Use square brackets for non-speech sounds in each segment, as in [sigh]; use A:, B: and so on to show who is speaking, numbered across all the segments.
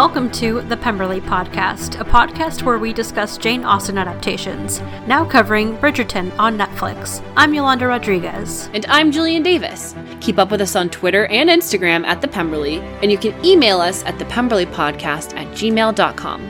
A: Welcome to the Pemberley Podcast, a podcast where we discuss Jane Austen adaptations, now covering Bridgerton on Netflix. I'm Yolanda Rodriguez.
B: And I'm Julian Davis. Keep up with us on Twitter and Instagram at The Pemberley, and you can email us at thepemberleypodcast at gmail.com.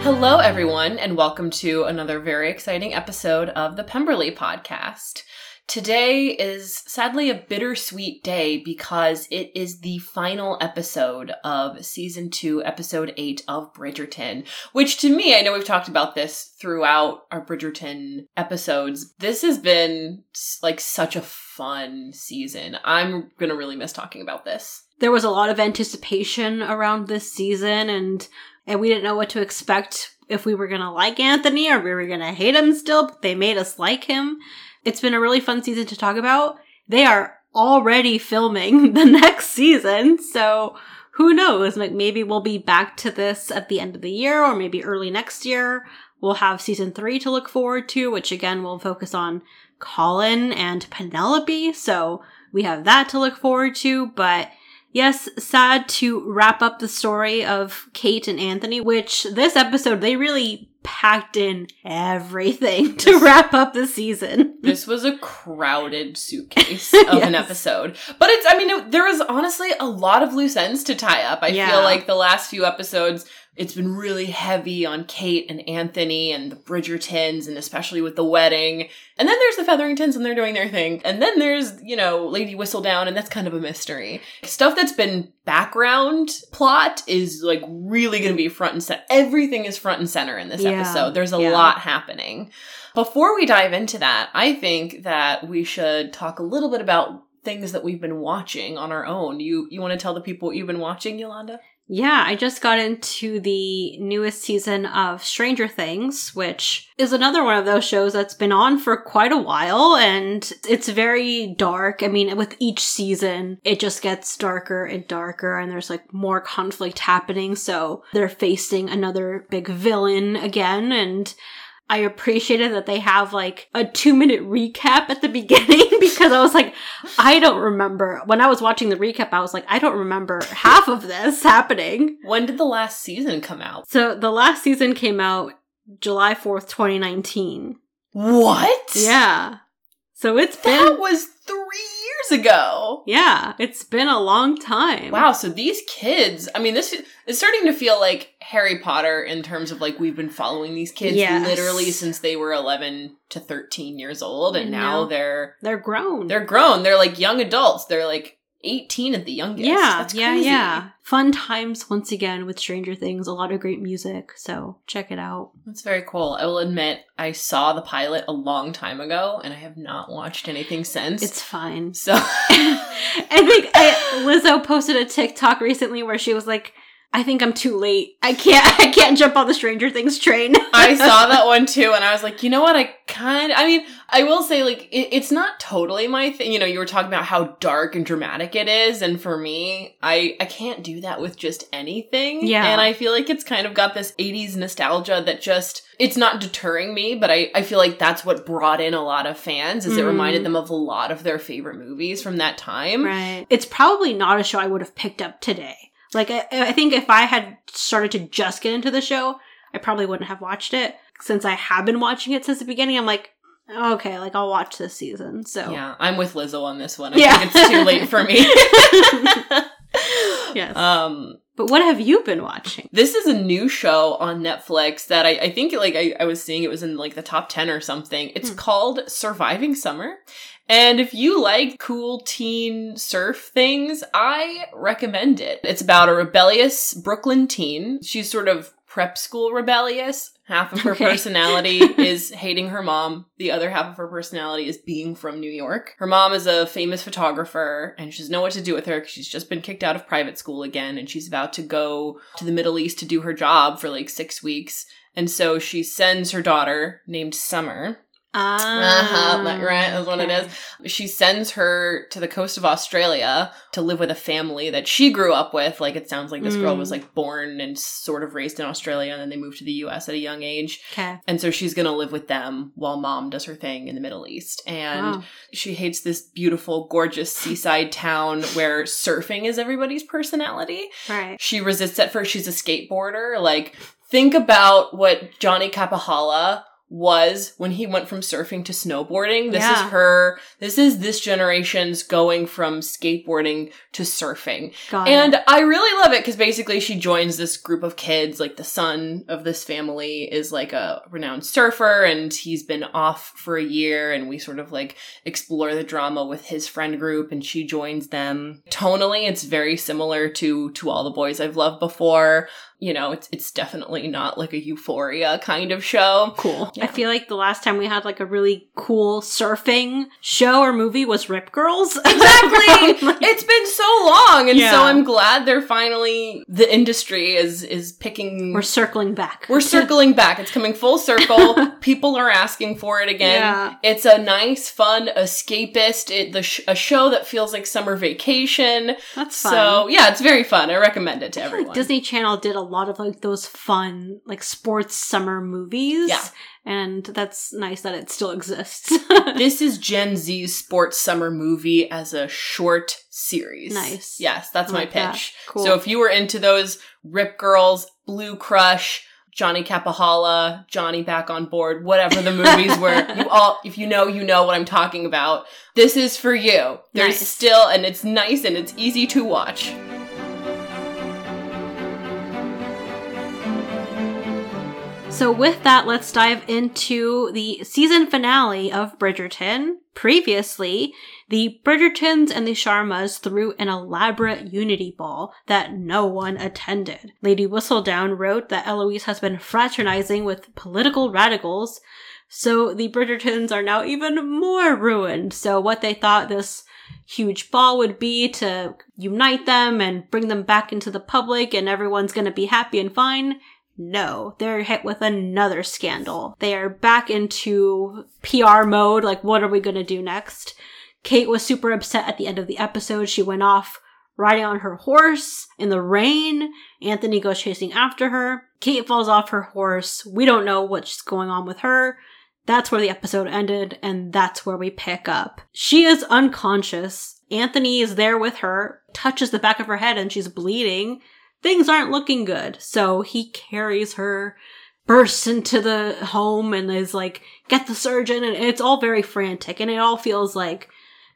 B: Hello, everyone, and welcome to another very exciting episode of the Pemberley Podcast. Today is sadly a bittersweet day because it is the final episode of season two, episode eight of Bridgerton, which to me, I know we've talked about this throughout our Bridgerton episodes. This has been like such a fun season. I'm gonna really miss talking about this.
A: There was a lot of anticipation around this season and and we didn't know what to expect if we were going to like Anthony or we were going to hate him still, but they made us like him. It's been a really fun season to talk about. They are already filming [laughs] the next season, so who knows? Like maybe we'll be back to this at the end of the year or maybe early next year. We'll have season three to look forward to, which again will focus on Colin and Penelope. So we have that to look forward to, but Yes, sad to wrap up the story of Kate and Anthony, which this episode they really packed in everything [laughs] to wrap up the season. [laughs]
B: This was a crowded suitcase [laughs] of yes. an episode. But it's, I mean, it, there was honestly a lot of loose ends to tie up. I yeah. feel like the last few episodes it's been really heavy on Kate and Anthony and the Bridgertons and especially with the wedding. And then there's the Featheringtons and they're doing their thing. And then there's, you know, Lady Whistledown and that's kind of a mystery. Stuff that's been background plot is like really going to be front and center. Everything is front and center in this yeah. Episode. There's a yeah. lot happening. Before we dive into that, I think that we should talk a little bit about things that we've been watching on our own. You you want to tell the people what you've been watching, Yolanda?
A: Yeah, I just got into the newest season of Stranger Things, which is another one of those shows that's been on for quite a while and it's very dark. I mean, with each season, it just gets darker and darker and there's like more conflict happening. So they're facing another big villain again and I appreciated that they have like a two minute recap at the [laughs] beginning [laughs] because I was like, I don't remember. When I was watching the recap, I was like, I don't remember half of this [laughs] happening.
B: When did the last season come out?
A: So the last season came out July 4th, 2019.
B: What?
A: Yeah. So it's
B: that
A: been.
B: That was three ago.
A: Yeah, it's been a long time.
B: Wow, so these kids, I mean, this is starting to feel like Harry Potter in terms of like we've been following these kids yes. literally since they were 11 to 13 years old and, and now, now they're
A: they're grown.
B: They're grown. They're like young adults. They're like 18 at the youngest.
A: Yeah, yeah, yeah. Fun times once again with Stranger Things. A lot of great music, so check it out.
B: That's very cool. I will admit, I saw the pilot a long time ago, and I have not watched anything since.
A: It's fine.
B: So [laughs] [laughs] I
A: think I, Lizzo posted a TikTok recently where she was like, I think I'm too late. I can't [laughs] I can't jump on the Stranger Things train. [laughs]
B: I saw that one too and I was like, you know what? I kind I mean, I will say like it, it's not totally my thing. You know, you were talking about how dark and dramatic it is and for me, I I can't do that with just anything.
A: Yeah.
B: And I feel like it's kind of got this 80s nostalgia that just it's not deterring me, but I I feel like that's what brought in a lot of fans is mm. it reminded them of a lot of their favorite movies from that time.
A: Right. It's probably not a show I would have picked up today. Like, I, I think if I had started to just get into the show, I probably wouldn't have watched it. Since I have been watching it since the beginning, I'm like, okay, like I'll watch this season. So
B: yeah, I'm with Lizzo on this one. I yeah. think it's too late for me. [laughs] [laughs]
A: yes. Um, but what have you been watching?
B: This is a new show on Netflix that I, I think like I, I was seeing it was in like the top 10 or something. It's hmm. called Surviving Summer. And if you like cool teen surf things, I recommend it. It's about a rebellious Brooklyn teen. She's sort of prep school rebellious. Half of her [laughs] okay. personality [laughs] is hating her mom. The other half of her personality is being from New York. Her mom is a famous photographer and she doesn't know what to do with her because she's just been kicked out of private school again and she's about to go to the Middle East to do her job for like six weeks. And so she sends her daughter named Summer Ah, uh-huh, right. That's what it is. She sends her to the coast of Australia to live with a family that she grew up with. Like it sounds like this mm. girl was mm. like born and sort of raised in Australia, and then they moved to the U.S. at a young age.
A: Okay.
B: And so she's gonna live with them while mom does her thing in the Middle East. And oh. she hates this beautiful, gorgeous seaside town where surfing is everybody's personality.
A: Right.
B: She resists at first. She's a skateboarder. Like think about what Johnny Kapahala was when he went from surfing to snowboarding. This yeah. is her, this is this generation's going from skateboarding to surfing. Got and it. I really love it because basically she joins this group of kids. Like the son of this family is like a renowned surfer and he's been off for a year and we sort of like explore the drama with his friend group and she joins them. Tonally, it's very similar to, to all the boys I've loved before you know, it's it's definitely not like a euphoria kind of show.
A: Cool. Yeah. I feel like the last time we had like a really cool surfing show or movie was Rip Girls. [laughs]
B: Exactly. [laughs] it's been so long and yeah. so I'm glad they're finally the industry is is picking
A: We're circling back.
B: We're circling back. It's coming full circle. [laughs] People are asking for it again. Yeah. It's a nice fun escapist it the sh- a show that feels like summer vacation.
A: That's fun.
B: So, yeah, it's very fun. I recommend it to everyone.
A: Like Disney Channel did a lot of like those fun like sports summer movies.
B: Yeah.
A: And that's nice that it still exists. [laughs]
B: this is Gen Z's sports summer movie as a short series.
A: Nice.
B: Yes, that's like my pitch. Cool. So if you were into those Rip Girls, Blue Crush, Johnny Kapahala, Johnny Back on Board, whatever the movies were. [laughs] You all, if you know, you know what I'm talking about. This is for you. There's nice. still, and it's nice and it's easy to watch.
A: So, with that, let's dive into the season finale of Bridgerton. Previously, the Bridgertons and the Sharmas threw an elaborate unity ball that no one attended. Lady Whistledown wrote that Eloise has been fraternizing with political radicals, so the Bridgertons are now even more ruined. So, what they thought this huge ball would be to unite them and bring them back into the public and everyone's gonna be happy and fine no, they're hit with another scandal. They are back into PR mode. Like, what are we going to do next? Kate was super upset at the end of the episode. She went off riding on her horse in the rain. Anthony goes chasing after her. Kate falls off her horse. We don't know what's going on with her. That's where the episode ended, and that's where we pick up. She is unconscious. Anthony is there with her, touches the back of her head, and she's bleeding things aren't looking good. So he carries her, bursts into the home and is like, get the surgeon. And it's all very frantic. And it all feels like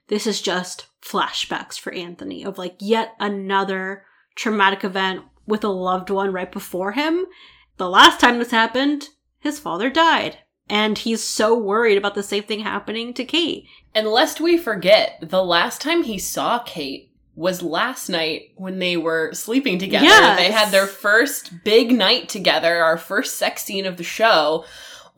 A: this is just flashbacks for Anthony of like yet another traumatic event with a loved one right before him. The last time this happened, his father died. And he's so worried about the same thing happening to Kate.
B: And lest we forget, the last time he saw Kate was last night when they were sleeping together. Yes. They had their first big night together, our first sex scene of the show,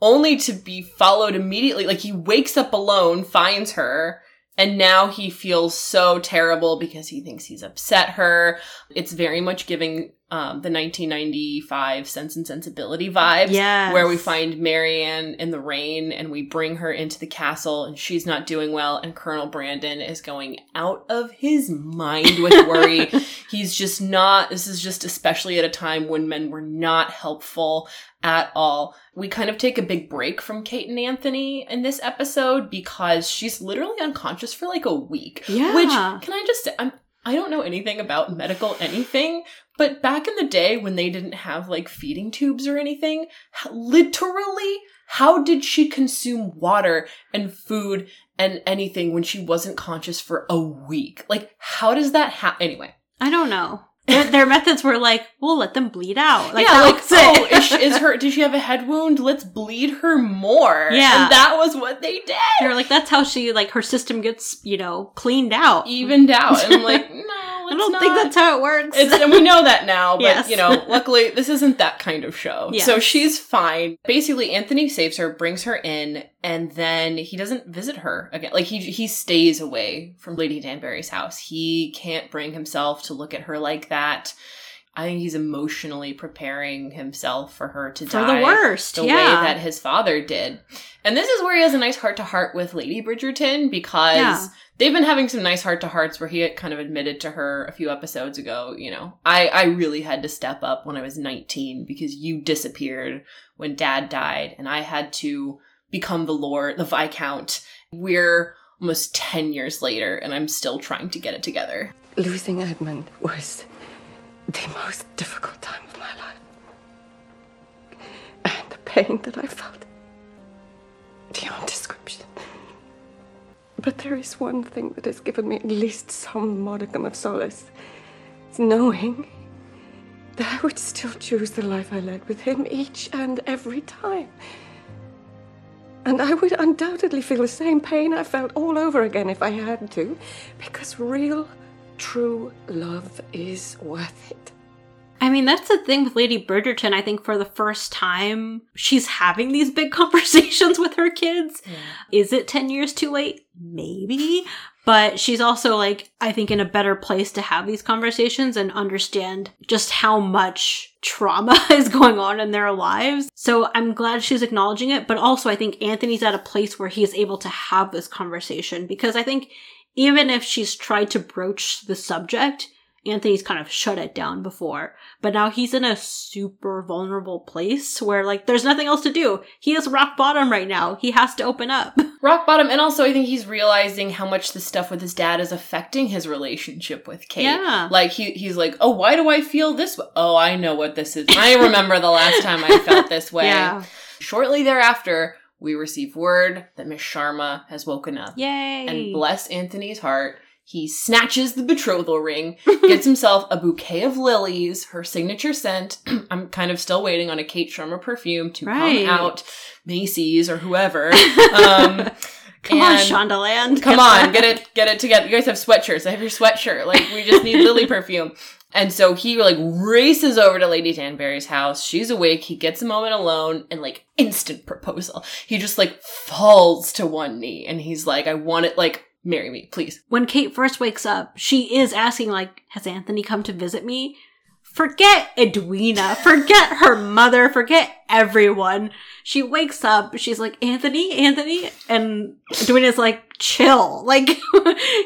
B: only to be followed immediately. Like he wakes up alone, finds her, and now he feels so terrible because he thinks he's upset her. It's very much giving um, the 1995 Sense and Sensibility vibes.
A: Yes.
B: Where we find Marianne in the rain and we bring her into the castle and she's not doing well and Colonel Brandon is going out of his mind with worry. [laughs] He's just not, this is just especially at a time when men were not helpful at all. We kind of take a big break from Kate and Anthony in this episode because she's literally unconscious for like a week.
A: Yeah.
B: Which, can I just say, I'm, I don't know anything about medical anything, but back in the day when they didn't have like feeding tubes or anything, literally, how did she consume water and food and anything when she wasn't conscious for a week? Like, how does that happen? Anyway.
A: I don't know. Their, their, methods were like, we'll let them bleed out.
B: Like, yeah, like, oh, is, is, [laughs] her, did she have a head wound? Let's bleed her more.
A: Yeah.
B: And that was what they did.
A: They're like, that's how she, like, her system gets, you know, cleaned out.
B: Evened out. And I'm like, [laughs] no.
A: I don't not. think that's how it works.
B: It's, and we know that now, but yes. you know, [laughs] luckily this isn't that kind of show. Yes. So she's fine. Basically, Anthony saves her, brings her in, and then he doesn't visit her again. Like he he stays away from Lady Danbury's house. He can't bring himself to look at her like that. I think he's emotionally preparing himself for her to
A: For
B: die.
A: the worst,
B: The
A: yeah.
B: way that his father did. And this is where he has a nice heart to heart with Lady Bridgerton because
A: Yeah.
B: they've been having some nice heart to hearts where he had kind of admitted to her a few episodes ago, you know, I, I really had to step up when I was 19 because you disappeared when dad died and I had to become the Lord, the Viscount. We're almost 10 years later and I'm still trying to get it together.
C: Losing Edmund was the most difficult time of my life. And the pain that I felt beyond description. But there is one thing that has given me at least some modicum of solace. It's knowing that I would still choose the life I led with him each and every time. And I would undoubtedly feel the same pain I felt all over again if I had to, because real, true love is worth it.
A: I mean, that's the thing with Lady Bridgerton. I think for the first time, she's having these big [laughs] conversations with her kids. Is it 10 years too late? Maybe. But she's also, like, I think in a better place to have these conversations and understand just how much trauma [laughs] is going on in their lives. So I'm glad she's acknowledging it. But also, I think Anthony's at a place where he is able to have this conversation because I think even if she's tried to broach the subject, Anthony's kind of shut it down before, but now he's in a super vulnerable place where like there's nothing else to do. He is rock bottom right now. He has to open up. [laughs]
B: Rock bottom, and also I think he's realizing how much the stuff with his dad is affecting his relationship with Kate.
A: Yeah.
B: Like he he's like, oh, why do I feel this way? Oh, I know what this is. I remember the last time I felt this [laughs] way.
A: Yeah.
B: Shortly thereafter, we receive word that Miss Sharma has woken up.
A: Yay.
B: And bless Anthony's heart, he snatches the betrothal ring, [laughs] gets himself a bouquet of lilies, her signature scent. [clears throat] I'm kind of still waiting on a Kate Sharma perfume to
A: Right.
B: come out, Macy's or whoever. [laughs] Um,
A: Come on,
B: and-
A: Shondaland.
B: Come on, get it, get it together. You guys have sweatshirts. I have your sweatshirt. Like we just need lily [laughs] perfume. And so he like races over to Lady Danbury's house. She's awake. He gets a moment alone and like instant proposal. He just like falls to one knee and he's like, I want it like marry me, please.
A: When Kate first wakes up, she is asking like, has Anthony come to visit me? Forget Edwina, forget her mother, forget everyone. She wakes up, she's like, Anthony, Anthony, and Edwina's like, chill. [laughs] Like,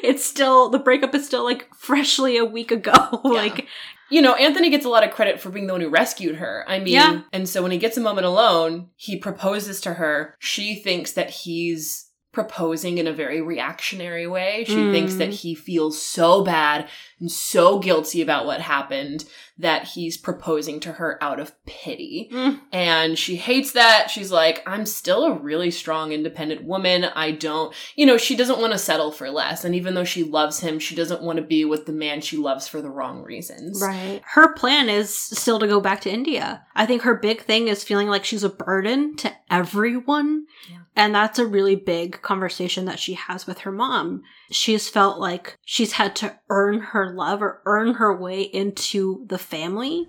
A: it's still, the breakup is still like freshly a week ago. [laughs] like,
B: You know, Anthony gets a lot of credit for being the one who rescued her. I mean,
A: Yeah.
B: and so when he gets a moment alone, he proposes to her. She thinks that he's proposing in a very reactionary way. She
A: Mm.
B: thinks that he feels so bad so guilty about what happened that he's proposing to her out of pity.
A: Mm.
B: And she hates that. She's like, I'm still a really strong, independent woman. I don't, you know, she doesn't want to settle for less. And even though she loves him, she doesn't want to be with the man she loves for the wrong reasons.
A: Right. Her plan is still to go back to India. I think her big thing is feeling like she's a burden to everyone.
B: Yeah.
A: And that's a really big conversation that she has with her mom. She's felt like she's had to earn her love or earn her way into the family.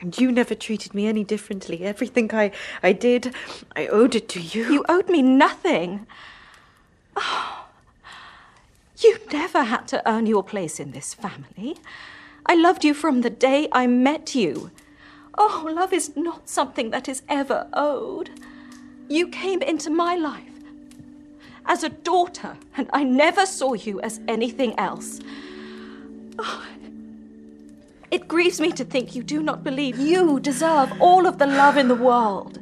D: And you never treated me any differently. Everything I, I did, I owed it to you.
E: You owed me nothing. Oh, [sighs] you never had to earn your place in this family. I loved you from the day I met you. Oh, love is not something that is ever owed. You came into my life as a daughter, and I never saw you as anything else. Oh, it grieves me to think you do not believe you deserve all of the love in the world.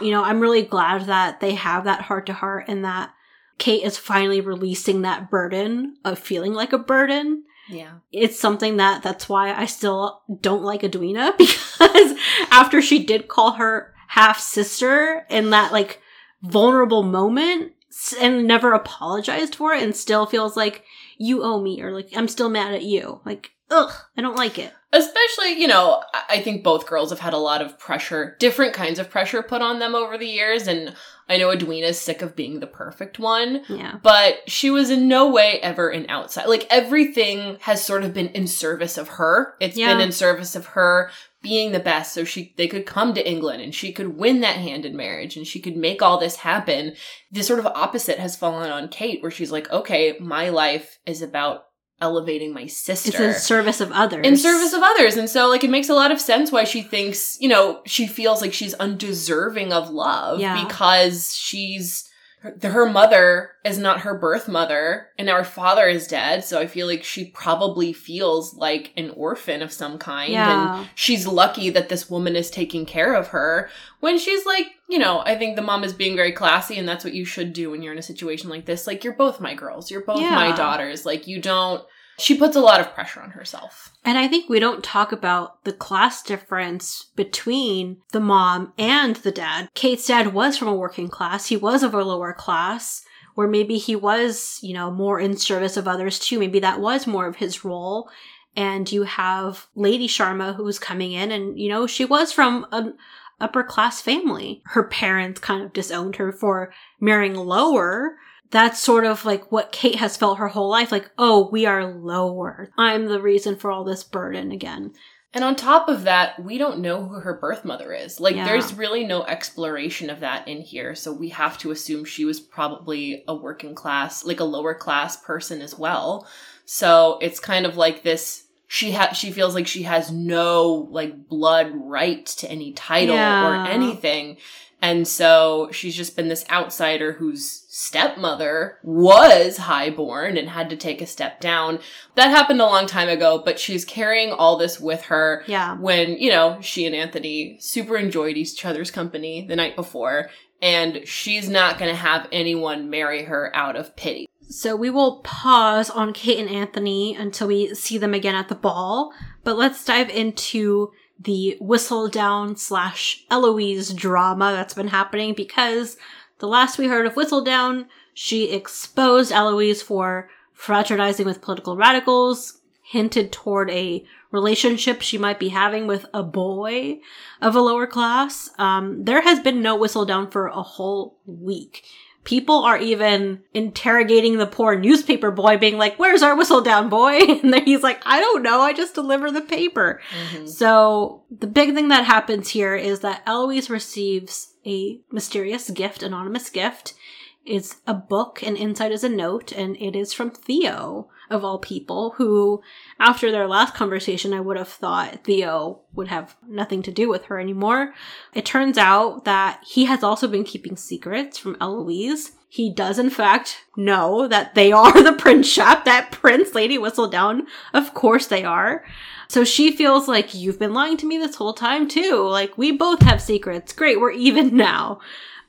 A: You know, I'm really glad that they have that heart to heart and that Kate is finally releasing that burden of feeling like a burden.
B: Yeah.
A: it's something that that's why I still don't like Edwina [laughs] because after she did call her half sister in that like vulnerable moment and never apologized for it and still feels like you owe me or like I'm still mad at you. Like, ugh, I don't like it.
B: Especially, you know, I- think both girls have had a lot of pressure, different kinds of pressure put on them over the years. And I know Edwina's sick of being the perfect one,
A: Yeah.
B: but she was in no way ever an outside. Like everything has sort of been in service of her. It's
A: Yeah.
B: been in service of her being the best so she they could come to England and she could win that hand in marriage and she could make all this happen. The sort of opposite has fallen on Kate where she's like, "Okay, my life is about elevating my sister.
A: It's in service of others.
B: In service of others. And so, like, it makes a lot of sense why she thinks, you know, she feels like she's undeserving of love
A: Yeah.
B: because she's. Her, her mother is not her birth mother, and our father is dead. So I feel like she probably feels like an orphan of some kind.
A: Yeah.
B: And she's lucky that this woman is taking care of her when she's like, you know, I think the mom is being very classy, and that's what you should do when you're in a situation like this. Like, you're both my girls, you're both my daughters. Like, you don't. She puts a lot of pressure on herself.
A: And I think we don't talk about the class difference between the mom and the dad. Kate's dad was from a working class. He was of a lower class where maybe he was, you know, more in service of others too. Maybe that was more of his role. And you have Lady Sharma who's coming in and, you know, she was from an upper class family. Her parents kind of disowned her for marrying lower that's sort of like what Kate has felt her whole life like, oh, we are lower. I'm the reason for all this burden again.
B: And on top of that, we don't know who her birth mother is. Like,
A: Yeah.
B: there's really no exploration of that in here. So we have to assume she was probably a working class, like a lower class person as well. So it's kind of like this. She ha- she feels like she has no like blood right to any title
A: Yeah.
B: or anything. And so she's just been this outsider whose stepmother was highborn and had to take a step down. That happened a long time ago, but she's carrying all this with her
A: Yeah.
B: when, you know, she and Anthony super enjoyed each other's company the night before, and she's not going to have anyone marry her out of pity.
A: So we will pause on Kate and Anthony until we see them again at the ball. But let's dive into the Whistledown slash Eloise drama that's been happening because the last we heard of Whistledown, she exposed Eloise for fraternizing with political radicals, hinted toward a relationship she might be having with a boy of a lower class. Um, there has been no Whistledown for a whole week. People are even interrogating the poor newspaper boy, being like, Where's our Whistledown boy? [laughs] And then he's like, I don't know, I just deliver the paper. Mm-hmm. So the big thing that happens here is that Eloise receives a mysterious gift, anonymous gift. It's a book, and inside is a note, and it is from Theo, of all people, who, after their last conversation, I would have thought Theo would have nothing to do with her anymore. It turns out that he has also been keeping secrets from Eloise. He does, in fact, know that they are the Prince shop, that Prince Lady Whistledown. Of course they are. So she feels like you've been lying to me this whole time too. Like we both have secrets. Great, we're even [laughs] now.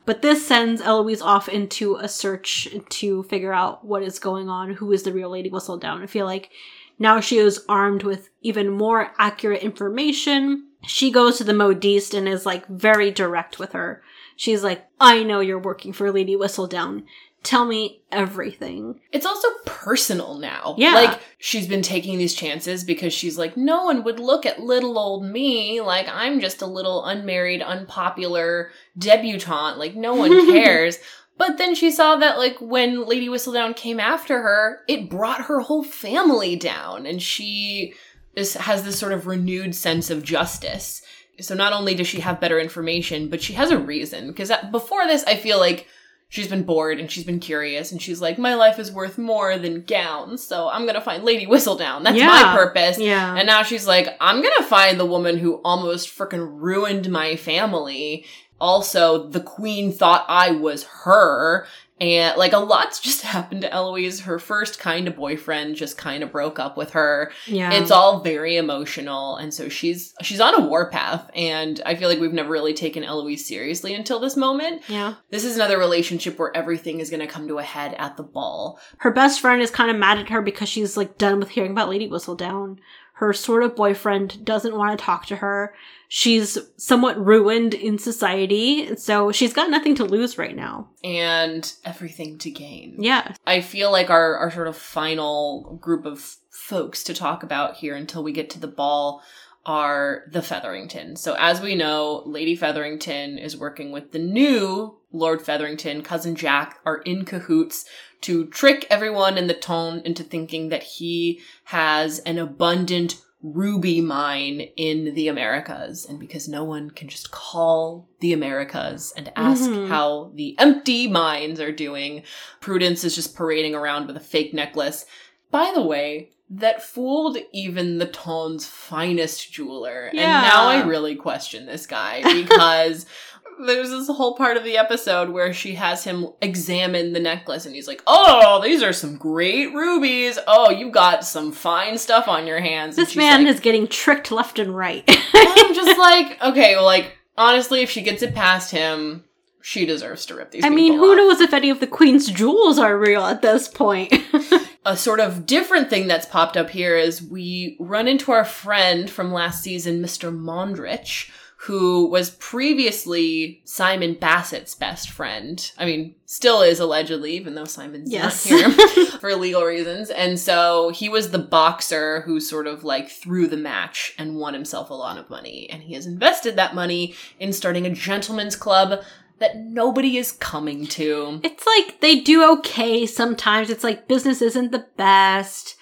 A: But this sends Eloise off into a search to figure out what is going on, who is the real Lady Whistledown. I feel like now she is armed with even more accurate information. She goes to the modiste and is like very direct with her. She's like, I know you're working for Lady Whistledown. Tell me everything.
B: It's also personal now.
A: Yeah.
B: Like, she's been taking these chances because she's like, no one would look at little old me. Like, I'm just a little unmarried, unpopular debutante. Like, no one [laughs] cares. But then she saw that, like, when Lady Whistledown came after her, it brought her whole family down. And she is, has this sort of renewed sense of justice. So not only does she have better information, but she has a reason. Because uh, before this, I feel like she's been bored and she's been curious and she's like, my life is worth more than gowns, so I'm gonna find Lady Whistledown. That's
A: Yeah.
B: my purpose.
A: Yeah.
B: And now she's like, I'm gonna find the woman who almost freaking ruined my family. Also, the queen thought I was her. And like a lot's [laughs] just happened to Eloise. Her first kind of boyfriend just kind of broke up with her.
A: Yeah.
B: It's all very emotional, and so she's she's on a warpath. And I feel like we've never really taken Eloise seriously until this moment.
A: yeah.
B: This is another relationship where everything is going to come to a head at the ball.
A: her best friend is kind of mad at her because she's like done with hearing about Lady Whistledown. Her sort of boyfriend doesn't want to talk to her. She's somewhat ruined in society, so she's got nothing to lose right now.
B: And everything to gain.
A: Yeah.
B: I feel like our, our sort of final group of folks to talk about here until we get to the ball are the Featherington. So as we know, Lady Featherington is working with the new Lord Featherington, cousin Jack, are in cahoots to trick everyone in the ton into thinking that he has an abundant ruby mine in the Americas. And because no one can just call the Americas and ask
A: Mhm.
B: how the empty mines are doing, Prudence is just parading around with a fake necklace. By the way, that fooled even the town's finest jeweler.
A: Yeah.
B: And now I really question this guy [laughs] because there's this whole part of the episode where she has him examine the necklace and he's like, Oh, these are some great rubies. Oh, you've got some fine stuff on your hands.
A: This man
B: like,
A: is getting tricked left and right.
B: I'm just like, okay, well, like, honestly, if she gets it past him, she deserves to rip these
A: I mean, who
B: off.
A: knows if any of the queen's jewels are real at this point? [laughs]
B: a sort of different thing that's popped up here is we run into our friend from last season, Mr. Mondrich, who was previously Simon Basset's best friend. I mean, still is allegedly, even though Simon's
A: Yes.
B: not here [laughs] for legal reasons. And so he was the boxer who sort of like threw the match and won himself a lot of money. And he has invested that money in starting a gentleman's club that nobody is coming to.
A: it's like they do okay sometimes. It's like business isn't the best,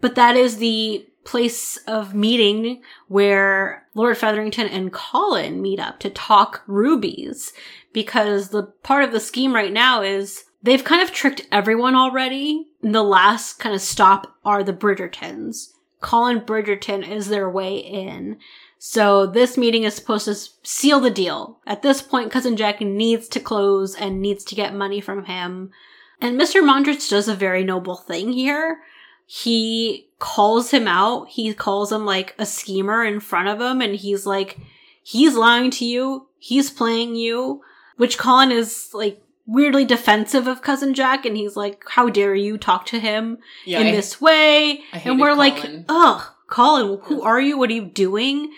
A: but that is the place of meeting where Lord Featherington and Colin meet up to talk rubies because the part of the scheme right now is they've kind of tricked everyone already. And The last kind of stop are the Bridgertons. Colin Bridgerton is their way in. So this meeting is supposed to seal the deal. At this point, Cousin Jack needs to close and needs to get money from him. And Mr. Mondrich does a very noble thing here. He calls him out. He calls him like a schemer in front of him and he's like, he's lying to you. He's playing you, which Colin is like weirdly defensive of Cousin Jack. And he's like, how dare you talk to him
B: Yeah,
A: in
B: I-
A: this way? And we're like,
B: Colin.
A: ugh, Colin, who are you? What are you doing?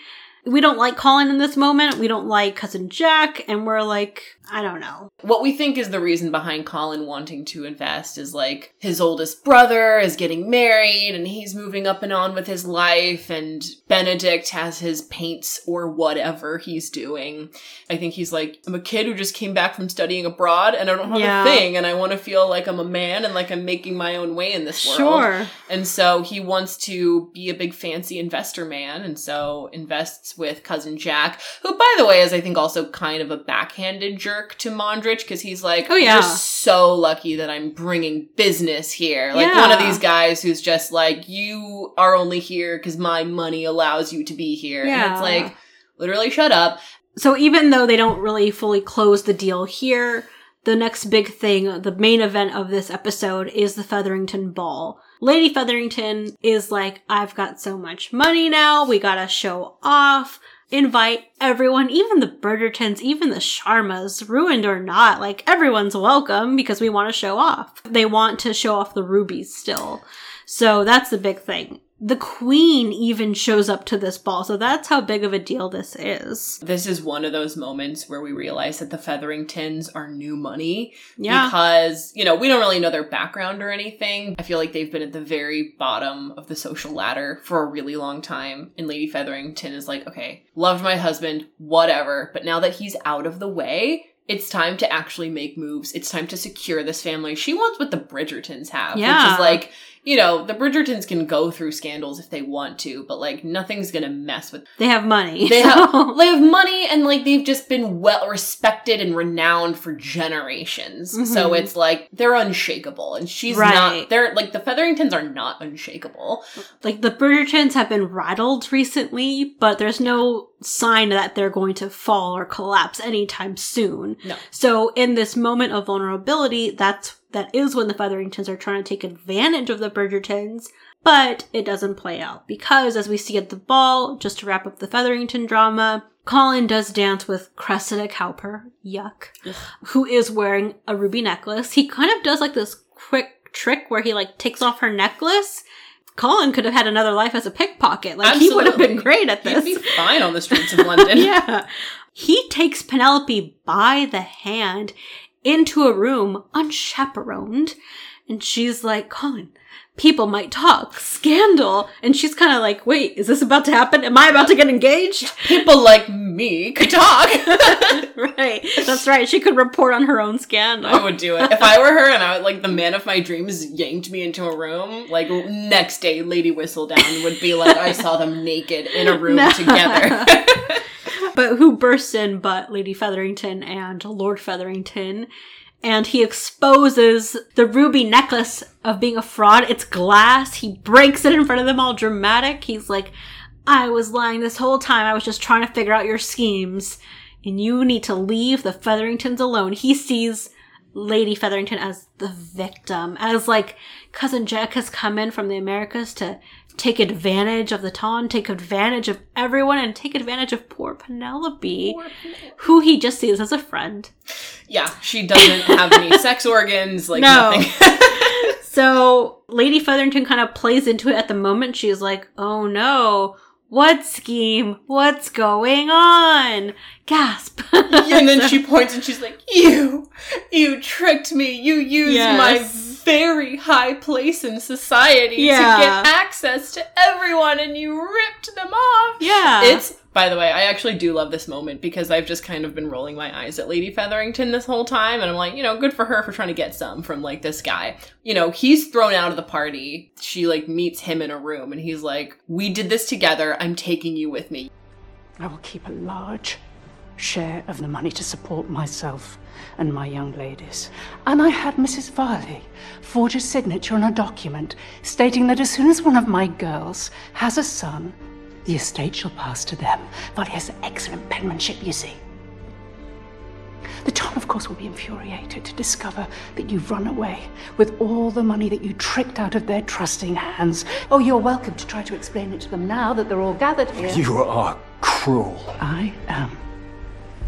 A: We don't like Colin in this moment. We don't like Cousin Jack. And we're like, I don't know.
B: what we think is the reason behind Colin wanting to invest is like his oldest brother is getting married and he's moving up and on with his life and Benedict has his paints or whatever he's doing. I think he's like, I'm a kid who just came back from studying abroad and I don't have
A: Yeah.
B: a thing and I want to feel like I'm a man and like I'm making my own way in this world.
A: Sure.
B: And so he wants to be a big fancy investor man and so invests with cousin Jack, who by the way is I think also kind of a backhanded jerk to Mondrich because he's like,
A: Oh, yeah.
B: you're so lucky that I'm bringing business here. Like one of these guys who's just like, you are only here because my money allows you to be here. And it's like, literally shut up.
A: So even though they don't really fully close the deal here, the next big thing, the main event of this episode is the Featherington Ball. Lady Featherington is like, I've got so much money now, we gotta show off, invite everyone, even the Bridgertons, even the Sharmas, ruined or not, like everyone's welcome because we want to show off. They want to show off the rubies still. So that's the big thing. The queen even shows up to this ball, so that's how big of a deal this is.
B: This is one of those moments where we realize that the Featheringtons are new money.
A: Yeah.
B: Because, you know, we don't really know their background or anything. I feel like they've been at the very bottom of the social ladder for a really long time. And Lady Featherington is like, okay, loved my husband, whatever. But now that he's out of the way, it's time to actually make moves. It's time to secure this family. She wants what the Bridgertons have, which
A: Yeah.
B: is like, you know, the Bridgertons can go through scandals if they want to, but like nothing's gonna mess with
A: They have money. [laughs]
B: they
A: so-
B: have they have money and like they've just been well respected and renowned for generations. So
A: Mhm.
B: it's like they're unshakable and she's
A: Right.
B: not they're like the Featheringtons are not unshakable.
A: like the Bridgertons have been rattled recently, but there's no sign that they're going to fall or collapse anytime soon.
B: No.
A: So in this moment of vulnerability, that's that is when the Featheringtons are trying to take advantage of the Bridgertons, but it doesn't play out because as we see at the ball, just to wrap up the Featherington drama, Colin does dance with Cressida Cowper, yuck, who is wearing a ruby necklace. He kind of does like this quick trick where he like takes off her necklace. Colin could have had another life as a pickpocket. Like he would have been great at this.
B: He'd be fine on the streets of [laughs] London.
A: yeah. He takes Penelope by the hand into a room unchaperoned. And she's like, Colin, people might talk, scandal. And she's kind of like, wait, is this about to happen? Am I about to get engaged? [laughs]
B: People like me could talk. [laughs] [laughs]
A: right. That's right. She could report on her own scandal.
B: I would do it. If I were her and I would like the man of my dreams yanked me into a room, like next day Lady Whistledown would be like, I saw them naked in a room
A: No.
B: together.
A: But who bursts in but Lady Featherington and Lord Featherington. and he exposes the ruby necklace of being a fraud. It's glass. He breaks it in front of them all dramatic. He's like, I was lying this whole time. I was just trying to figure out your schemes. And you need to leave the Featheringtons alone. He sees Lady Featherington as the victim, as like cousin Jack has come in from the Americas to take advantage of the Ton, take advantage of everyone, and take advantage of poor Penelope, poor Penelope. who he just sees as a friend.
B: Yeah, she doesn't have any [laughs] sex organs, like no. nothing.
A: so Lady Featherington kind of plays into it at the moment. She's like, oh no, what scheme? What's going on? Gasp. [laughs]
B: and then she [laughs] points and she's like, You, you tricked me. You used yes. my very high place in society yeah. to get access to everyone and you ripped them off.
A: Yeah.
B: It's by the way, I actually do love this moment because I've just kind of been rolling my eyes at Lady Featherington this whole time, and I'm like, you know, good for her for trying to get some from like this guy. You know, he's thrown out of the party. She like meets him in a room, and he's like, "We did this together. I'm taking you with me."
F: I will keep a large share of the money to support myself and my young ladies. And I had Mrs. Varley forge a signature on a document stating that as soon as one of my girls has a son, the estate shall pass to them. Varley has excellent penmanship, you see. The town, of course, will be infuriated to discover that you've run away with all the money that you tricked out of their trusting hands. Oh, you're welcome to try to explain it to them now that they're all gathered here.
G: You are cruel.
F: I am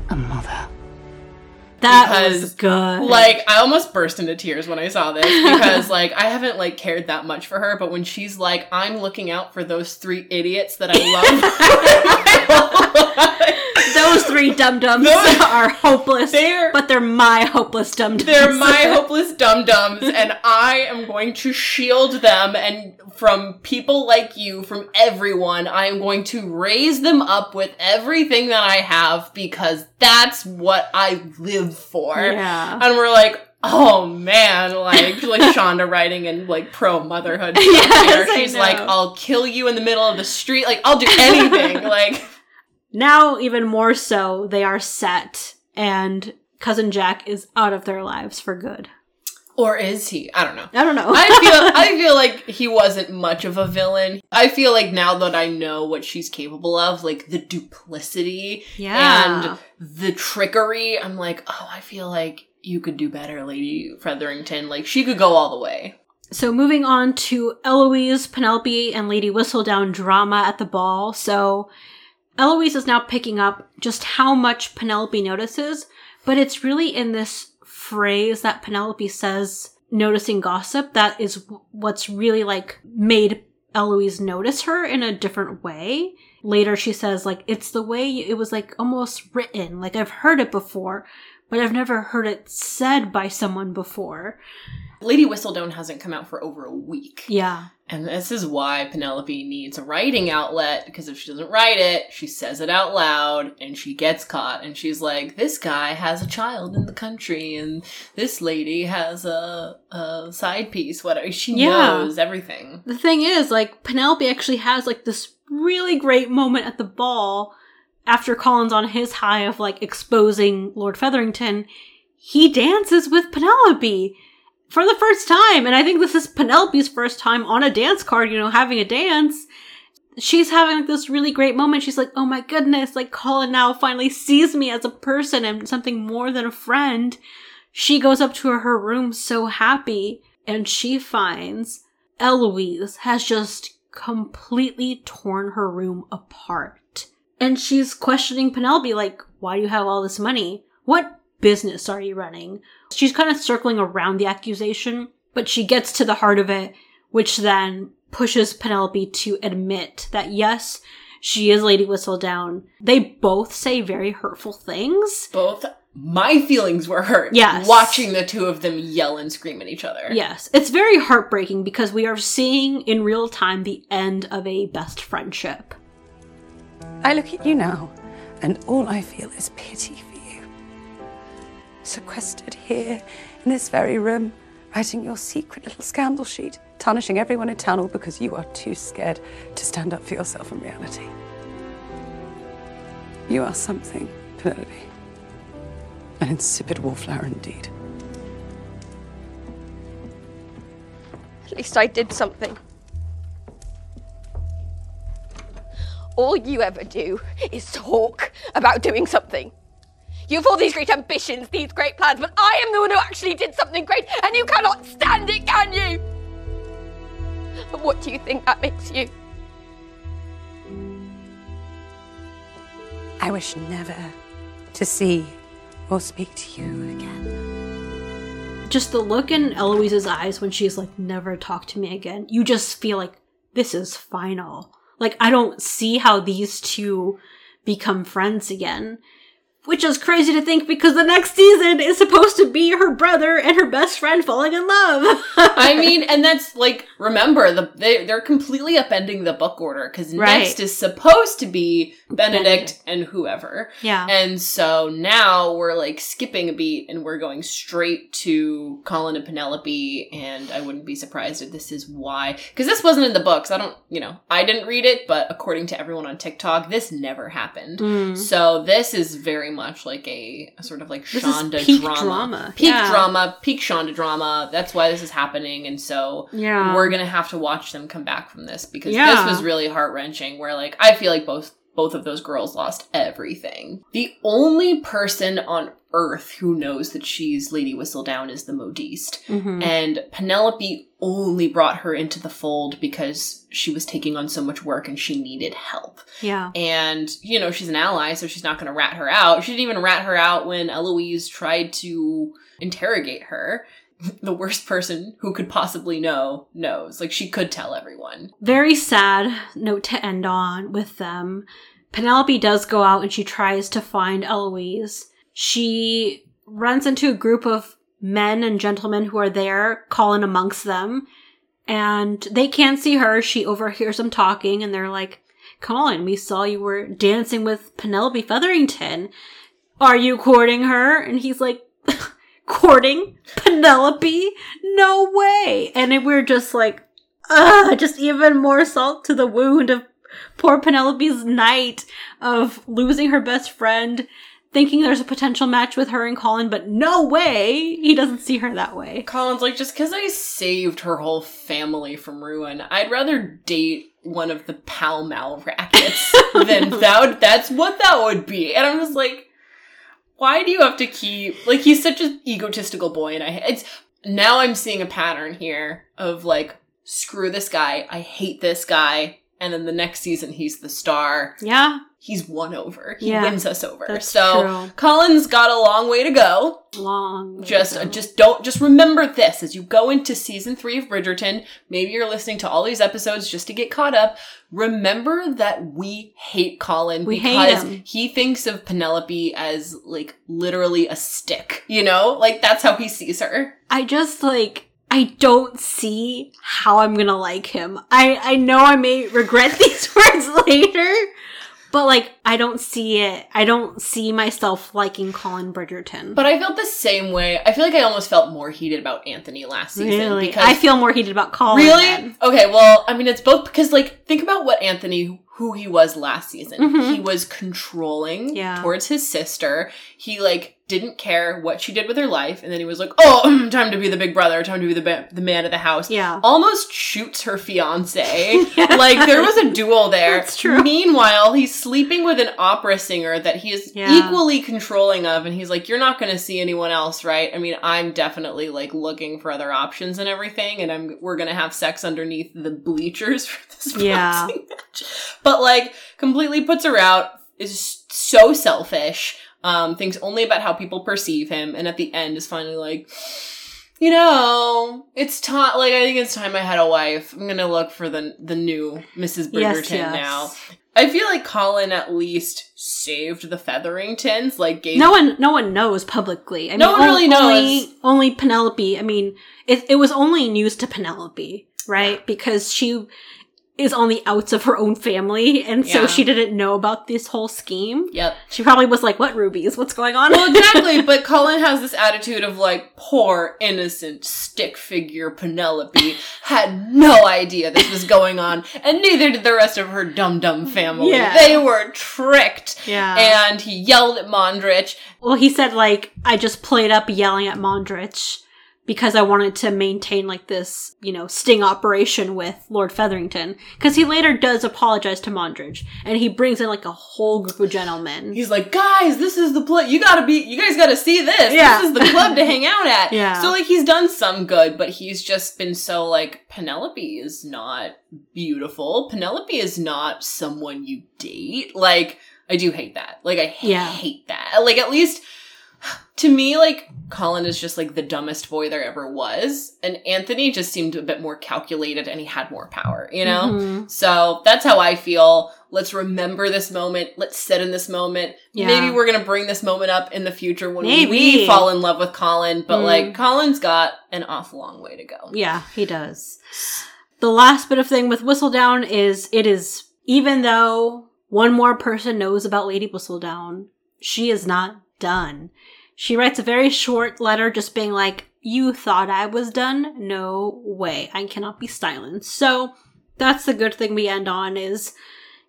F: a mother.
A: That because, was good.
B: Like, I almost burst into tears when I saw this because, [laughs] like, I haven't like cared that much for her, but when she's like, "I'm looking out for those three idiots that
A: I love," [laughs] [laughs] those three dum dums [laughs] are hopeless. They're, but they're my hopeless dum dums.
B: They're my [laughs] hopeless dum dums, and I am going to shield them and from people like you, from everyone. I am going to raise them up with everything that I have because that's what I live for.
A: Yeah.
B: And we're like, oh man, like like [laughs] Shonda writing in like pro motherhood.
A: yes,
B: She's like, I'll kill you in the middle of the street. Like I'll do anything. like
A: now, even more so, they are set, and cousin Jack is out of their lives for good.
B: Or is he? I don't know.
A: I don't know.
B: I feel [laughs] I feel like he wasn't much of a villain. I feel like now that I know what she's capable of, like the duplicity
A: yeah.
B: and the trickery, I'm like, oh, I feel like you could do better, Lady Featherington. Like she could go all the way.
A: So moving on to Eloise, Penelope, and Lady Whistledown drama at the ball. So Eloise is now picking up just how much Penelope notices, but it's really in this phrase that Penelope says, noticing gossip, that is what's really like made Eloise notice her in a different way. Later she says, like, it's the way it was like almost written. Like I've heard it before, but I've never heard it said by someone before.
B: Lady Whistledown hasn't come out for over a week.
A: Yeah.
B: And this is why Penelope needs a writing outlet because if she doesn't write it, she says it out loud and she gets caught. And she's like, this guy has a child in the country and this lady has a, a side piece. Whatever. She yeah. knows everything.
A: The thing is, like, Penelope actually has like this really great moment at the ball after Colin's on his high of like exposing Lord Featherington. He dances with Penelope for the first time. And I think this is Penelope's first time on a dance card, you know, having a dance. She's having like this really great moment. She's like, oh my goodness, like Colin now finally sees me as a person and something more than a friend. She goes up to her room so happy and she finds Eloise has just completely torn her room apart. And she's questioning Penelope, like, why do you have all this money? What business are you running? She's kind of circling around the accusation, but she gets to the heart of it, which then pushes Penelope to admit that yes, she is Lady Whistledown. They both say very hurtful things.
B: Both my feelings were hurt.
A: Yes.
B: Watching the two of them yell and scream at each other.
A: Yes. It's very heartbreaking because we are seeing in real time the end of a best friendship.
C: I look at you now, and all I feel is pity sequestered here in this very room, writing your secret little scandal sheet, tarnishing everyone in town all because you are too scared to stand up for yourself in reality. You are something, Penelope. An insipid wallflower indeed. At least I did something. All you ever do is talk about doing something. You have all these great ambitions, these great plans, but I am the one who actually did something great, and you cannot stand it, can you? But what do you think that makes you?
H: I wish never to see or speak to you again.
A: Just the look in Eloise's eyes when she's like, never talk to me again. You just feel like this is final. Like, I don't see how these two become friends again. Which is crazy to think because the next season is supposed to be her brother and her best friend falling in love. [laughs]
B: I mean, and that's like, remember, the they, they're completely upending the book order because
A: Right.
B: next is supposed to be Benedict, and whoever.
A: yeah.
B: And so now we're like skipping a beat and we're going straight to Colin and Penelope. And I wouldn't be surprised if this is why. Because this wasn't in the books. I don't, you know, I didn't read it, but according to everyone on TikTok, this never happened.
A: Mm.
B: So this is very much like a, a sort of like
A: This is
B: Shonda
A: peak
B: drama.
A: drama.
B: Peak
A: Yeah.
B: drama, peak Shonda drama. That's why this is happening. And so
A: Yeah.
B: we're gonna have to watch them come back from this because
A: Yeah.
B: this was really heart wrenching. Where like I feel like both both of those girls lost everything. The only person on Earth who knows that she's Lady Whistledown is the Modiste,
A: Mhm.
B: and Penelope only brought her into the fold because she was taking on so much work and she needed help.
A: Yeah.
B: And, you know, she's an ally, so she's not going to rat her out. She didn't even rat her out when Eloise tried to interrogate her. [laughs] The worst person who could possibly know knows. Like, she could tell everyone.
A: Very sad note to end on with them. Penelope does go out and she tries to find Eloise. She runs into a group of men and gentlemen who are there, Colin amongst them, and they can't see her. She overhears them talking and they're like, Colin, we saw you were dancing with Penelope Featherington. Are you courting her? And he's like, [laughs] courting Penelope? No way. And it- we're just like, ugh, just even more salt to the wound of poor Penelope's night of losing her best friend, thinking there's a potential match with her and Colin, but no way he doesn't see her that way.
B: Colin's like, just because I saved her whole family from ruin, I'd rather date one of the Pall Mall rackets [laughs] than that. Would, that's what that would be. And I'm just like, why do you have to keep like he's such an egotistical boy and I it's now I'm seeing a pattern here of like screw this guy, I hate this guy, and then the next season he's the star.
A: Yeah,
B: He's won over. He
A: Yeah,
B: wins us over. so
A: true.
B: Colin's got a long way to go.
A: long. way to
B: Just
A: go.
B: just don't just remember this as you go into season 3 of Bridgerton, maybe you're listening to all these episodes just to get caught up. Remember that we hate Colin
A: We hate
B: because
A: him.
B: he thinks of Penelope as like literally a stick, you know? Like that's how he sees her.
A: I just like I don't see how I'm gonna like him. I I know I may regret [laughs] these words later, but like I don't see it. I don't see myself liking Colin Bridgerton.
B: But I felt the same way. I feel like I almost felt more heated about Anthony last season
A: really,
B: because
A: I feel more heated about Colin.
B: Really?
A: then.
B: Okay, well, I mean, it's both because, like, think about what Anthony, who he was last season.
A: Mhm.
B: He was controlling
A: Yeah.
B: towards his sister. He, like, didn't care what she did with her life. And then he was like, oh, [clears throat] time to be the big brother, time to be the, ba- the man of the house.
A: Yeah.
B: Almost shoots her fiance. [laughs] Like, there was a duel there.
A: That's true.
B: Meanwhile, he's sleeping with an opera singer that he is
A: Yeah.
B: equally controlling of. And he's like, you're not going to see anyone else, right? I mean, I'm definitely, like, looking for other options and everything. And I'm, we're going to have sex underneath the bleachers [laughs] for this
A: Yeah.
B: match. But, like, completely puts her out, is so selfish, um, thinks only about how people perceive him. And at the end is finally like, you know, it's time. Like I think it's time I had a wife. I'm gonna look for the the new Mrs. Bridgerton
A: Yes, yes.
B: now. I feel like Colin at least saved the Featheringtons. Like gave
A: No one, no one knows publicly. I
B: No
A: mean,
B: one really knows.
A: Only, only Penelope. I mean, it, it was only news to Penelope, right? Because she is on the outs of her own family, and so
B: Yeah.
A: she didn't know about this whole scheme.
B: Yep.
A: She probably was like, "What rubies? What's going on?"
B: Well, [laughs] exactly. but Colin has this attitude of like, poor innocent stick figure Penelope had no idea this was going on, and neither did the rest of her dum dum family.
A: Yeah.
B: They were tricked.
A: yeah.
B: And he yelled at Mondrich.
A: well, he said like, "I just played up yelling at Mondrich." Because I wanted to maintain like this, you know, sting operation with Lord Featherington. Because he later does apologize to Mondrich, and he brings in like a whole group of gentlemen.
B: He's like, guys, this is the place. You gotta be. You guys gotta see this.
A: Yeah.
B: This is the club to hang out at. [laughs]
A: Yeah.
B: So like, he's done some good, but he's just been so like, Penelope is not beautiful. Penelope is not someone you date. Like, I do hate that. Like, I
A: Yeah.
B: hate that. Like, at least [gasps] to me, like Colin is just like the dumbest boy there ever was, and Anthony just seemed a bit more calculated and he had more power, you know.
A: Mhm.
B: So that's how I feel. Let's remember this moment. Let's sit in this moment.
A: Yeah.
B: Maybe we're gonna bring this moment up in the future when
A: Maybe.
B: we fall in love with Colin. But
A: Mm.
B: like, Colin's got an awful long way to go.
A: Yeah, he does. The last bit of thing with Whistledown is it is, even though one more person knows about Lady Whistledown, she is not done. She writes a very short letter just being like, You thought I was done? No way. I cannot be silenced. So that's the good thing we end on is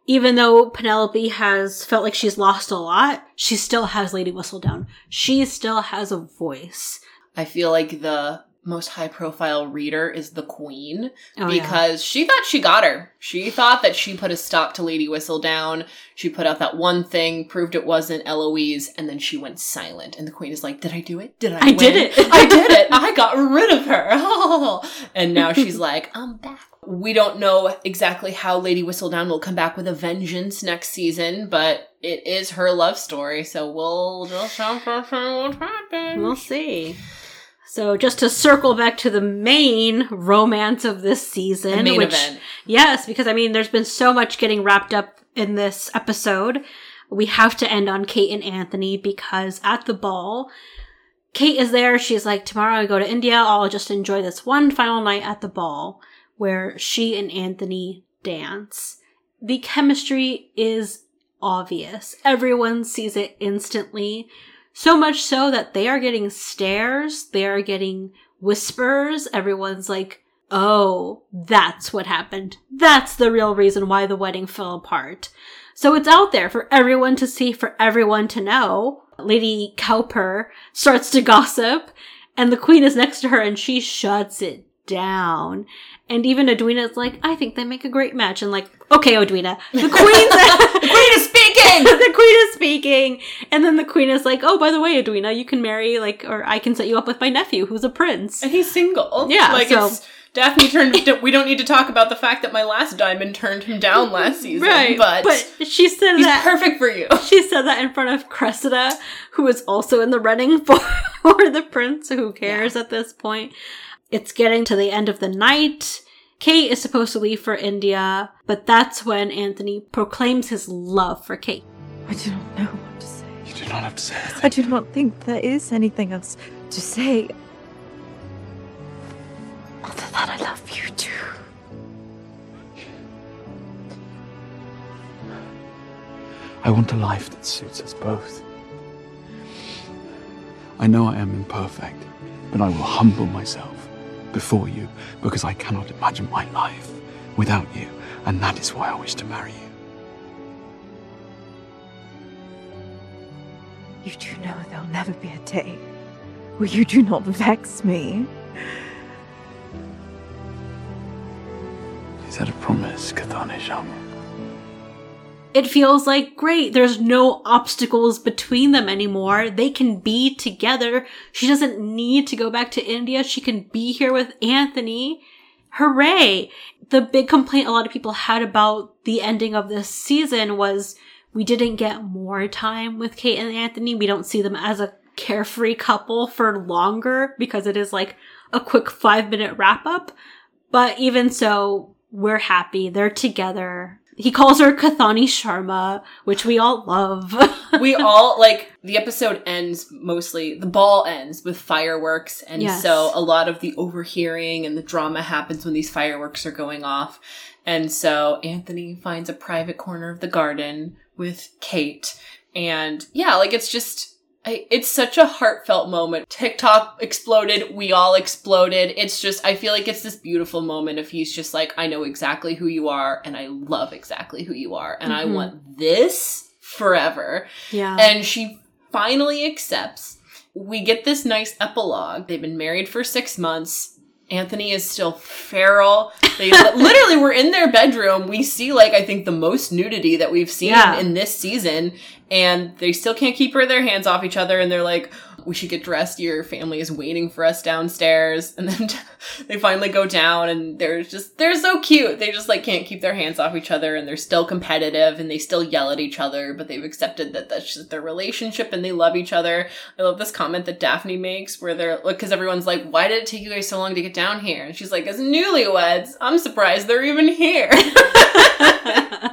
A: even though Penelope has felt like she's lost a lot, she still has Lady Whistledown. She still has a voice.
B: I feel like the most high profile reader is the queen
A: Oh, yeah.
B: because she thought she got her. She thought that she put a stop to Lady Whistledown. She put out that one thing, proved it wasn't Eloise, and then she went silent. And the queen is like, Did I do it? Did I?
A: I did it. [laughs]
B: I did it. [laughs] I got rid of her. [laughs] and now she's like, I'm back. We don't know exactly how Lady Whistledown will come back with a vengeance next season, but it is her love story, so we'll just have to see what happens.
A: We'll see. So just to circle back to the main romance of this season,
B: The main
A: which
B: event.
A: yes, because I mean, there's been so much getting wrapped up in this episode. We have to end on Kate and Anthony because at the ball, Kate is there. She's like, tomorrow I go to India. I'll just enjoy this one final night at the ball where she and Anthony dance. The chemistry is obvious. Everyone sees it instantly. So much so that they are getting stares, they are getting whispers. Everyone's like, oh, that's what happened. That's the real reason why the wedding fell apart. So it's out there for everyone to see, for everyone to know. Lady Cowper starts to gossip, and the queen is next to her, and she shuts it down. And even Edwina is like, I think they make a great match. And like, okay, Edwina, the queen's [laughs]
B: The queen is speaking! [laughs]
A: the queen is speaking. And then the queen is like, oh, by the way, Edwina, you can marry, like, or I can set you up with my nephew who's a prince.
B: And he's single.
A: Yeah,
B: Like
A: so-
B: it's Daphne turned we don't need to talk about the fact that my last diamond turned him down last [laughs] season.
A: Right.
B: But,
A: but she said
B: he's
A: that.
B: perfect for you.
A: She said that in front of Cressida, who is also in the running for, for the prince. Who cares at this point? It's getting to the end of the night. Kate is supposed to leave for India, but that's when Anthony proclaims his love for Kate.
D: I do not know what to say.
G: You do not have to say anything.
D: I do not think there is anything else to say. Other than I love you too.
G: I want a life that suits us both. I know I am imperfect, but I will humble myself before you because I cannot imagine my life without you, and that is why I wish to marry you.
D: You do know there'll never be a day where you do not vex me.
G: Is that a promise, Kathani Sharma?
A: It feels like great. There's no obstacles between them anymore. They can be together. She doesn't need to go back to India. She can be here with Anthony. Hooray! The big complaint a lot of people had about the ending of this season was we didn't get more time with Kate and Anthony. We don't see them as a carefree couple for longer because it is like a quick five minute wrap up. But even so, we're happy. They're together. He calls her Kathani Sharma, which we all love. [laughs]
B: we all like the episode ends mostly the ball ends with fireworks and
A: Yes.
B: so a lot of the overhearing and the drama happens when these fireworks are going off and so anthony finds a private corner of the garden with kate and yeah like it's just it's such a heartfelt moment. TikTok exploded. We all exploded. It's just, I feel like it's this beautiful moment if he's just like, I know exactly who you are and I love exactly who you are and I
A: Mhm.
B: want this forever.
A: yeah.
B: And she finally accepts we get this nice epilogue. They've been married for six months. Anthony is still feral. They [laughs] literally were in their bedroom. We see like I think the most nudity that we've seen
A: Yeah.
B: in this season, and they still can't keep their hands off each other. And they're like, "We should get dressed. Your family is waiting for us downstairs." And then [laughs] they finally go down, and they're just they're so cute. They just like can't keep their hands off each other, and they're still competitive, and they still yell at each other, but they've accepted that that's just their relationship, and they love each other. I love this comment that Daphne makes where they're like, because everyone's like, why did it take you guys so long to get down here? And she's like, as newlyweds, I'm surprised they're even here. [laughs]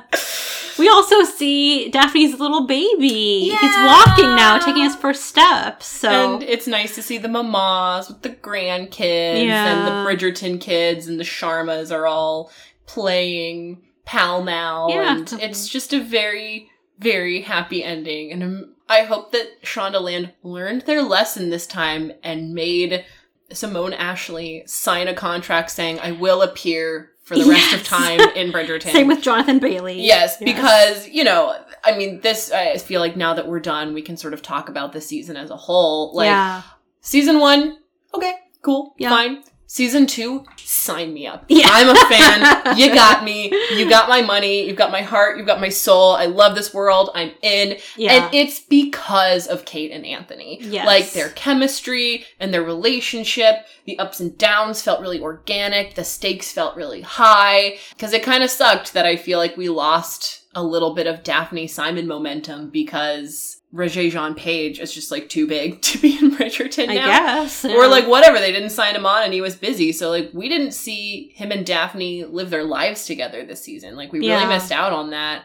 B: [laughs]
A: We also see Daphne's little baby.
B: Yeah.
A: He's walking now, taking his first steps. So
B: and it's nice to see the mamas with the grandkids and the Bridgerton kids and the Sharmas are all playing pall mall.
A: Yeah,
B: and
A: it's
B: just a very, very happy ending. And I hope that Shondaland learned their lesson this time and made Simone Ashley sign a contract saying, I will appear for the rest of time in Bridgerton. [laughs]
A: same with Jonathan Bailey.
B: Yes, because, you know, I mean, this, I feel like now that we're done, we can sort of talk about the season as a whole. Like,
A: yeah,
B: season one, okay, cool,
A: Yeah.
B: fine. Season two, sign me up.
A: Yeah.
B: I'm a fan. [laughs] you got me. You got my money. You've got my heart. You've got my soul. I love this world. I'm in.
A: Yeah.
B: And it's because of Kate and Anthony.
A: Yes.
B: Like their chemistry and their relationship. The ups and downs felt really organic. The stakes felt really high. Because it kind of sucked that I feel like we lost a little bit of Daphne Simon momentum because Regé-Jean Page is just like too big [laughs] to be in Bridgerton
A: I
B: now.
A: guess.
B: Or like whatever, they didn't sign him on and he was busy. So like we didn't see him and Daphne live their lives together this season. Like we really missed out on that.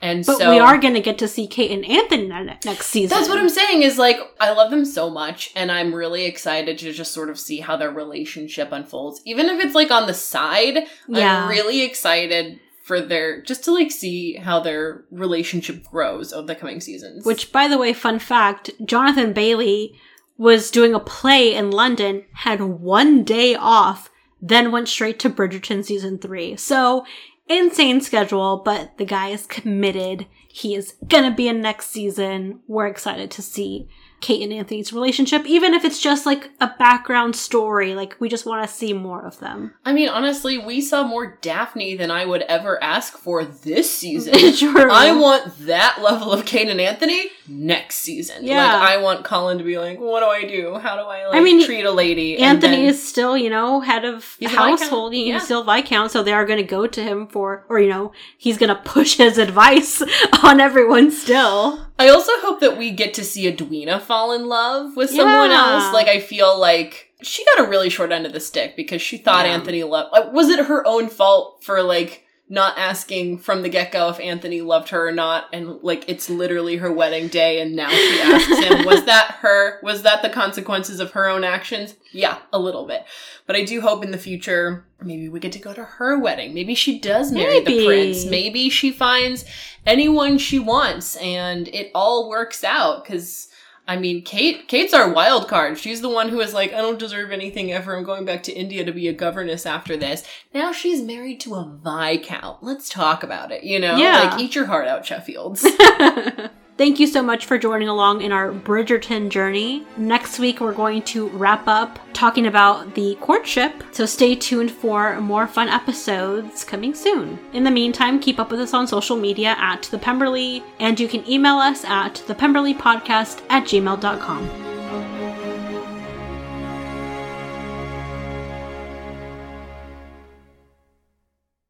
B: And
A: but
B: so
A: we are going to get to see Kate and Anthony next season.
B: that's what I'm saying is like I love them so much and I'm really excited to just sort of see how their relationship unfolds. Even if it's like on the side,
A: Yeah.
B: I'm really excited for their just to like see how their relationship grows over the coming seasons.
A: Which, by the way, fun fact: Jonathan Bailey was doing a play in London, had one day off, then went straight to Bridgerton season three. So insane schedule, but the guy is committed. He is gonna be in next season. We're excited to see Kate and Anthony's relationship, even if it's just like a background story. Like we just want to see more of them.
B: I mean, honestly, we saw more Daphne than I would ever ask for this season. [laughs] I want that level of Kate and Anthony next season.
A: Yeah.
B: Like, I want Colin to be like, what do I do? How do I, like,
A: I mean,
B: treat a lady? And
A: Anthony
B: then-
A: is still, you know, head of household. He's
B: yeah.
A: still Viscount, so they are going to go to him for, or, you know, he's going to push his advice [laughs] on everyone still.
B: I also hope that we get to see Edwina fall in love with someone
A: Yeah.
B: else. Like, I feel like she got a really short end of the stick because she thought
A: Yeah.
B: Anthony loved. Like, was it her own fault for, like, not asking from the get go if Anthony loved her or not? And, like, it's literally her wedding day and now she asks him, [laughs] was that her? Was that the consequences of her own actions? Yeah, a little bit. But I do hope in the future, maybe we get to go to her wedding. Maybe she does marry
A: Maybe.
B: the prince. Maybe she finds anyone she wants and it all works out because I mean, Kate. Kate's our wild card. She's the one who is like, I don't deserve anything ever. I'm going back to India to be a governess after this. Now she's married to a viscount. Let's talk about it. You know,
A: Yeah.
B: like eat your heart out, Sheffields. [laughs]
A: Thank you so much for joining along in our Bridgerton journey. Next week, we're going to wrap up talking about the courtship, so stay tuned for more fun episodes coming soon. In the meantime, keep up with us on social media at The Pemberley, and you can email us at thepemberleypodcast at gmail.com.